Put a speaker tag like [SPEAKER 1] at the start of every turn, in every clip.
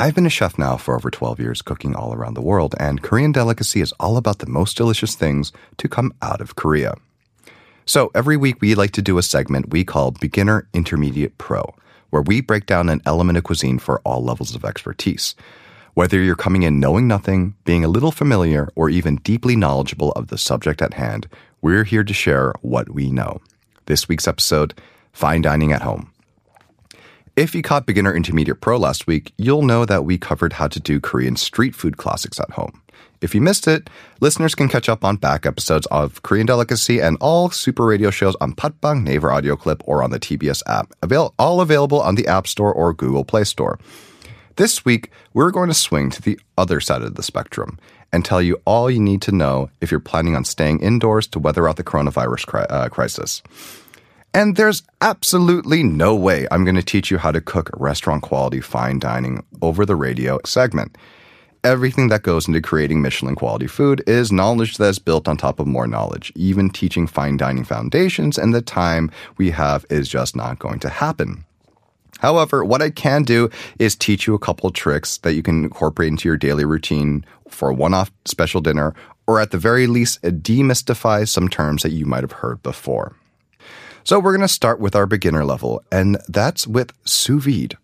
[SPEAKER 1] I've been a chef now for over 12 years, cooking all around the world, and Korean Delicacy is all about the most delicious things to come out of Korea. So every week we like to do a segment we call Beginner, Intermediate, Pro, where we break down an element of cuisine for all levels of expertise. Whether you're coming in knowing nothing, being a little familiar, or even deeply knowledgeable of the subject at hand, we're here to share what we know. This week's episode Fine Dining at Home. If you caught Beginner Intermediate Pro last week, you'll know that we covered how to do Korean street food classics at home. If you missed it, listeners can catch up on back episodes of Korean Delicacy and all Super Radio shows on Podbbang, Naver Audio Clip, or on the TBS app. Avail- all available on the App Store or Google Play Store. This week, we're going to swing to the other side of the spectrum and tell you all you need to know if you're planning on staying indoors to weather out the coronavirus cri- uh, crisis. And there's absolutely no way I'm going to teach you how to cook restaurant quality fine dining over the radio segment. Everything that goes into creating Michelin quality food is knowledge that is built on top of more knowledge. Even teaching fine dining foundations and the time we have is just not going to happen. However, what I can do is teach you a couple tricks that you can incorporate into your daily routine for a one off special dinner, or at the very least, demystify some terms that you might have heard before. So, we're going to start with our beginner level, and that's with sous vide.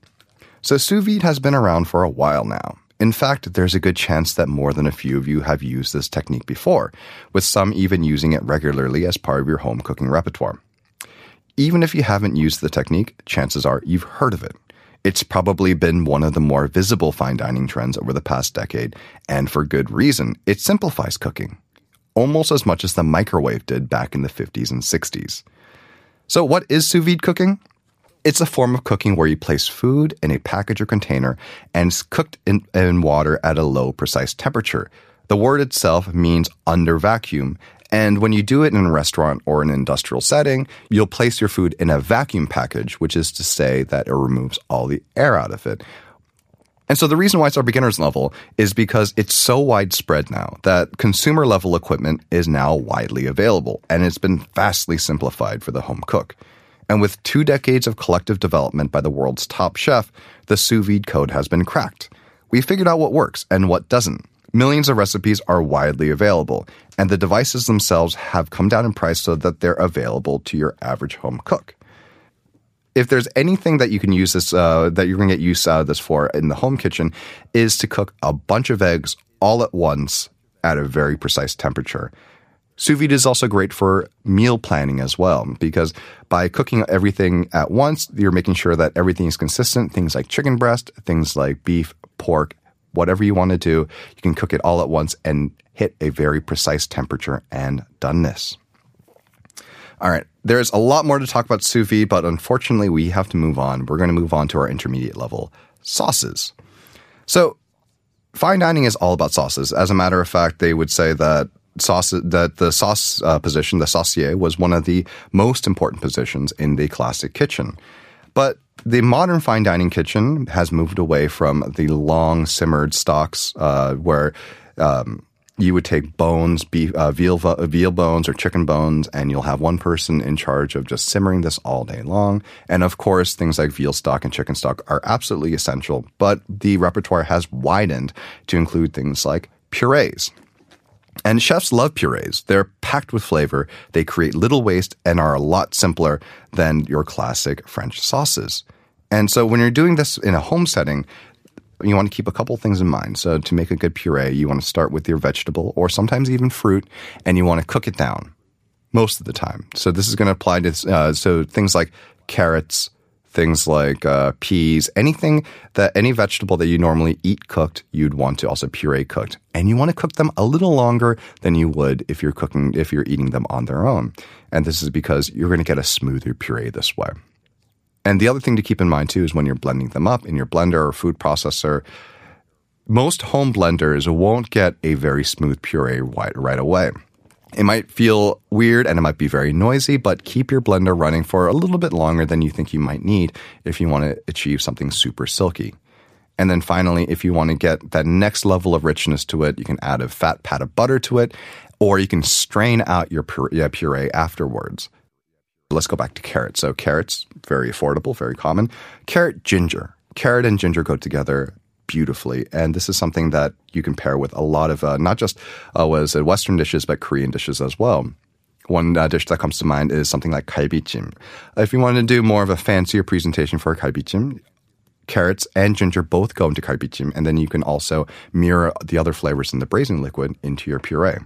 [SPEAKER 1] So, sous vide has been around for a while now. In fact, there's a good chance that more than a few of you have used this technique before, with some even using it regularly as part of your home cooking repertoire. Even if you haven't used the technique, chances are you've heard of it. It's probably been one of the more visible fine dining trends over the past decade, and for good reason. It simplifies cooking, almost as much as the microwave did back in the 50s and 60s. So, what is sous vide cooking? It's a form of cooking where you place food in a package or container and it's cooked in, in water at a low, precise temperature. The word itself means under vacuum, and when you do it in a restaurant or an industrial setting, you'll place your food in a vacuum package, which is to say that it removes all the air out of it. And so the reason why it's our beginner's level is because it's so widespread now that consumer level equipment is now widely available and it's been vastly simplified for the home cook. And with two decades of collective development by the world's top chef, the sous vide code has been cracked. We figured out what works and what doesn't. Millions of recipes are widely available, and the devices themselves have come down in price so that they're available to your average home cook. If there's anything that you can use this, uh, that you're going to get use out of this for in the home kitchen, is to cook a bunch of eggs all at once at a very precise temperature. Sous vide is also great for meal planning as well because by cooking everything at once, you're making sure that everything is consistent. Things like chicken breast, things like beef, pork, whatever you want to do, you can cook it all at once and hit a very precise temperature and doneness. All right, there's a lot more to talk about sous vide, but unfortunately, we have to move on. We're going to move on to our intermediate level sauces. So, fine dining is all about sauces. As a matter of fact, they would say that sauce that the sauce uh, position, the saucier, was one of the most important positions in the classic kitchen. But the modern fine dining kitchen has moved away from the long simmered stocks uh, where um, you would take bones, beef, uh, veal, veal bones or chicken bones, and you'll have one person in charge of just simmering this all day long. And of course, things like veal stock and chicken stock are absolutely essential, but the repertoire has widened to include things like purees. And chefs love purees. They're packed with flavor, they create little waste, and are a lot simpler than your classic French sauces. And so when you're doing this in a home setting, you want to keep a couple things in mind. So to make a good puree, you want to start with your vegetable or sometimes even fruit, and you want to cook it down most of the time. So this is going to apply to uh, so things like carrots, things like uh, peas, anything that any vegetable that you normally eat cooked, you'd want to also puree cooked, and you want to cook them a little longer than you would if you're cooking if you're eating them on their own. And this is because you're going to get a smoother puree this way. And the other thing to keep in mind too is when you're blending them up in your blender or food processor, most home blenders won't get a very smooth puree right, right away. It might feel weird and it might be very noisy, but keep your blender running for a little bit longer than you think you might need if you want to achieve something super silky. And then finally, if you want to get that next level of richness to it, you can add a fat pat of butter to it, or you can strain out your puree, puree afterwards. Let's go back to carrots. So carrots, very affordable, very common. Carrot ginger. Carrot and ginger go together beautifully. And this is something that you can pair with a lot of uh, not just uh, was it Western dishes, but Korean dishes as well. One uh, dish that comes to mind is something like galbichim. If you want to do more of a fancier presentation for galbichim, carrots and ginger both go into galbichim, and then you can also mirror the other flavors in the braising liquid into your puree.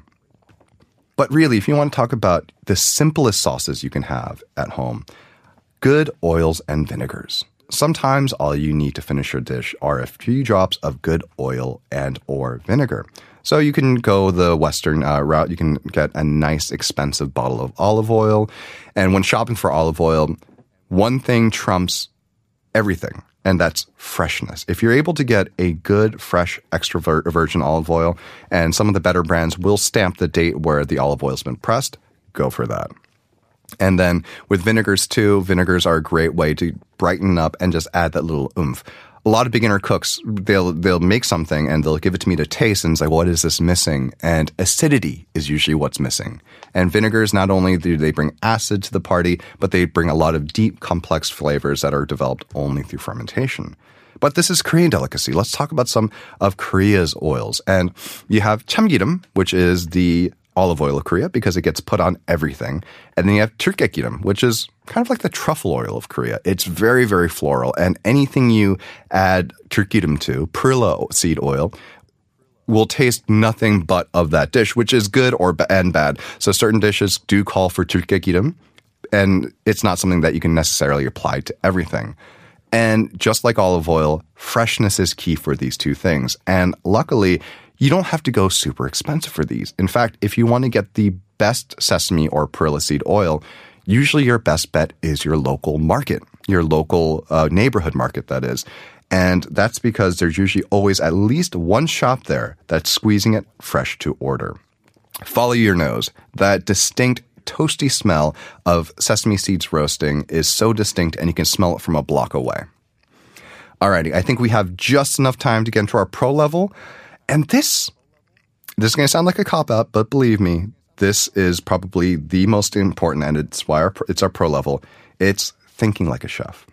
[SPEAKER 1] But really, if you want to talk about the simplest sauces you can have at home, good oils and vinegars. Sometimes all you need to finish your dish are a few drops of good oil and or vinegar. So you can go the Western uh, route. You can get a nice, expensive bottle of olive oil. And when shopping for olive oil, one thing trumps everything, and that's freshness. If you're able to get a good, fresh, extra virgin olive oil, and some of the better brands will stamp the date where the olive oil's been pressed, go for that. And then with vinegars too, vinegars are a great way to brighten up and just add that little oomph. A lot of beginner cooks, they'll they'll make something and they'll give it to me to taste and it's like, what is this missing? And acidity is usually what's missing. And vinegars not only do they bring acid to the party, but they bring a lot of deep, complex flavors that are developed only through fermentation. But this is Korean delicacy. Let's talk about some of Korea's oils. And you have chamgiram, which is the olive oil of Korea because it gets put on everything. And then you have deulgireum, which is kind of like the truffle oil of Korea. It's very, very floral. And anything you add deulgireum to, perilla seed oil, will taste nothing but of that dish, which is good or and bad. So certain dishes do call for deulgireum, and it's not something that you can necessarily apply to everything. And just like olive oil, freshness is key for these two things. And luckily, you don't have to go super expensive for these. In fact, if you want to get the best sesame or perilla seed oil, usually your best bet is your local market, your local uh, neighborhood market, that is. And that's because there's usually always at least one shop there that's squeezing it fresh to order. Follow your nose. That distinct toasty smell of sesame seeds roasting is so distinct and you can smell it from a block away. Alrighty, I think we have just enough time to get into our pro level. And this, this is going to sound like a cop out, but believe me, this is probably the most important, and it's why our, it's our pro level. It's thinking like a chef.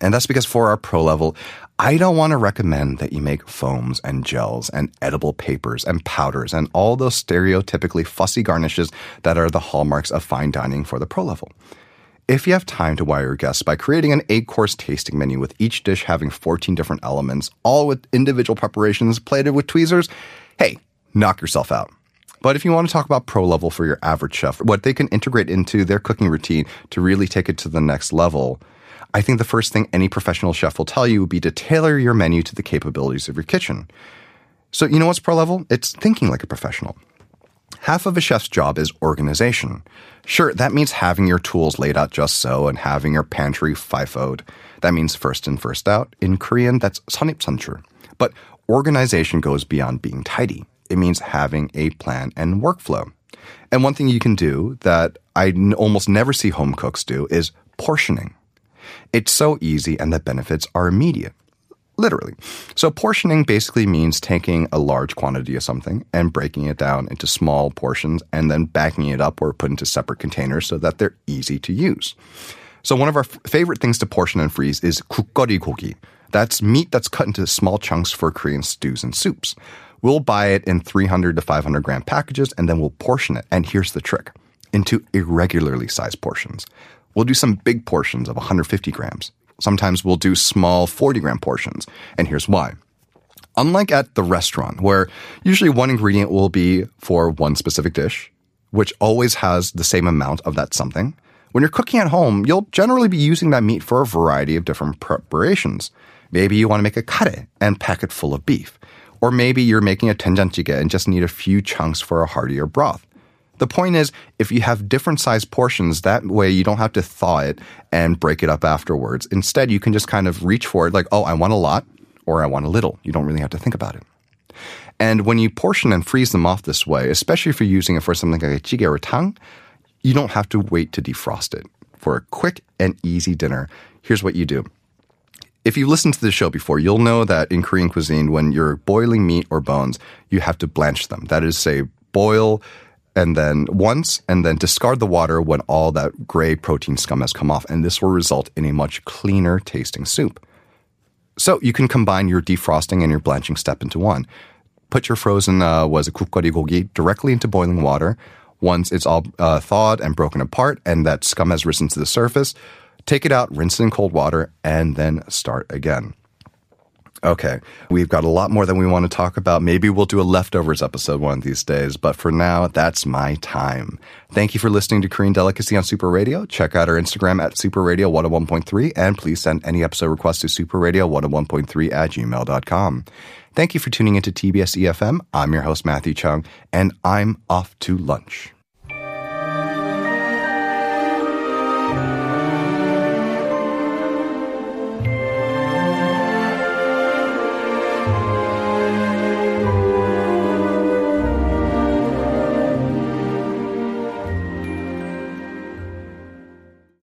[SPEAKER 1] And that's because for our pro level, I don't want to recommend that you make foams and gels and edible papers and powders and all those stereotypically fussy garnishes that are the hallmarks of fine dining for the pro level. If you have time to wire your guests by creating an eight course tasting menu with each dish having 14 different elements, all with individual preparations plated with tweezers, hey, knock yourself out. But if you want to talk about pro level for your average chef, what they can integrate into their cooking routine to really take it to the next level, I think the first thing any professional chef will tell you would be to tailor your menu to the capabilities of your kitchen. So, you know what's pro level? It's thinking like a professional Half of a chef's job is organization. Sure, that means having your tools laid out just so and having your pantry FIFO'd. That means first in, first out. In Korean, that's 선입선출. But organization goes beyond being tidy. It means having a plan and workflow. And one thing you can do that I n- almost never see home cooks do is portioning. It's so easy and the benefits are immediate literally. So portioning basically means taking a large quantity of something and breaking it down into small portions and then backing it up or put into separate containers so that they're easy to use. So one of our f- favorite things to portion and freeze is kukori. That's meat that's cut into small chunks for Korean stews and soups. We'll buy it in 300 to 500 gram packages and then we'll portion it. And here's the trick into irregularly sized portions. We'll do some big portions of 150 grams, sometimes we'll do small 40 gram portions. And here's why. Unlike at the restaurant, where usually one ingredient will be for one specific dish, which always has the same amount of that something, when you're cooking at home, you'll generally be using that meat for a variety of different preparations. Maybe you want to make a kare and pack it full of beef. Or maybe you're making a doenjang jjigae and just need a few chunks for a heartier broth. The point is, if you have different size portions, that way you don't have to thaw it and break it up afterwards. Instead, you can just kind of reach for it like, oh, I want a lot, or I want a little. You don't really have to think about it. And when you portion and freeze them off this way, especially if you're using it for something like a jjigae or tang, you don't have to wait to defrost it. For a quick and easy dinner, here's what you do. If you've listened to the show before, you'll know that in Korean cuisine, when you're boiling meat or bones, you have to blanch them. That is, say, boil and then once and then discard the water when all that gray protein scum has come off. And this will result in a much cleaner tasting soup. So you can combine your defrosting and your blanching step into one. Put your frozen uh, was a kukgari gogi directly into boiling water. Once it's all uh, thawed and broken apart and that scum has risen to the surface, take it out, rinse it in cold water, and then start again. Okay, we've got a lot more than we want to talk about. Maybe we'll do a leftovers episode one of these days, but for now, that's my time. Thank you for listening to Korean Delicacy on Super Radio. Check out our Instagram at Super Radio 101.3, and please send any episode requests to superradio101.3 at gmail.com. Thank you for tuning into TBS EFM. I'm your host, Matthew Chung, and I'm off to lunch.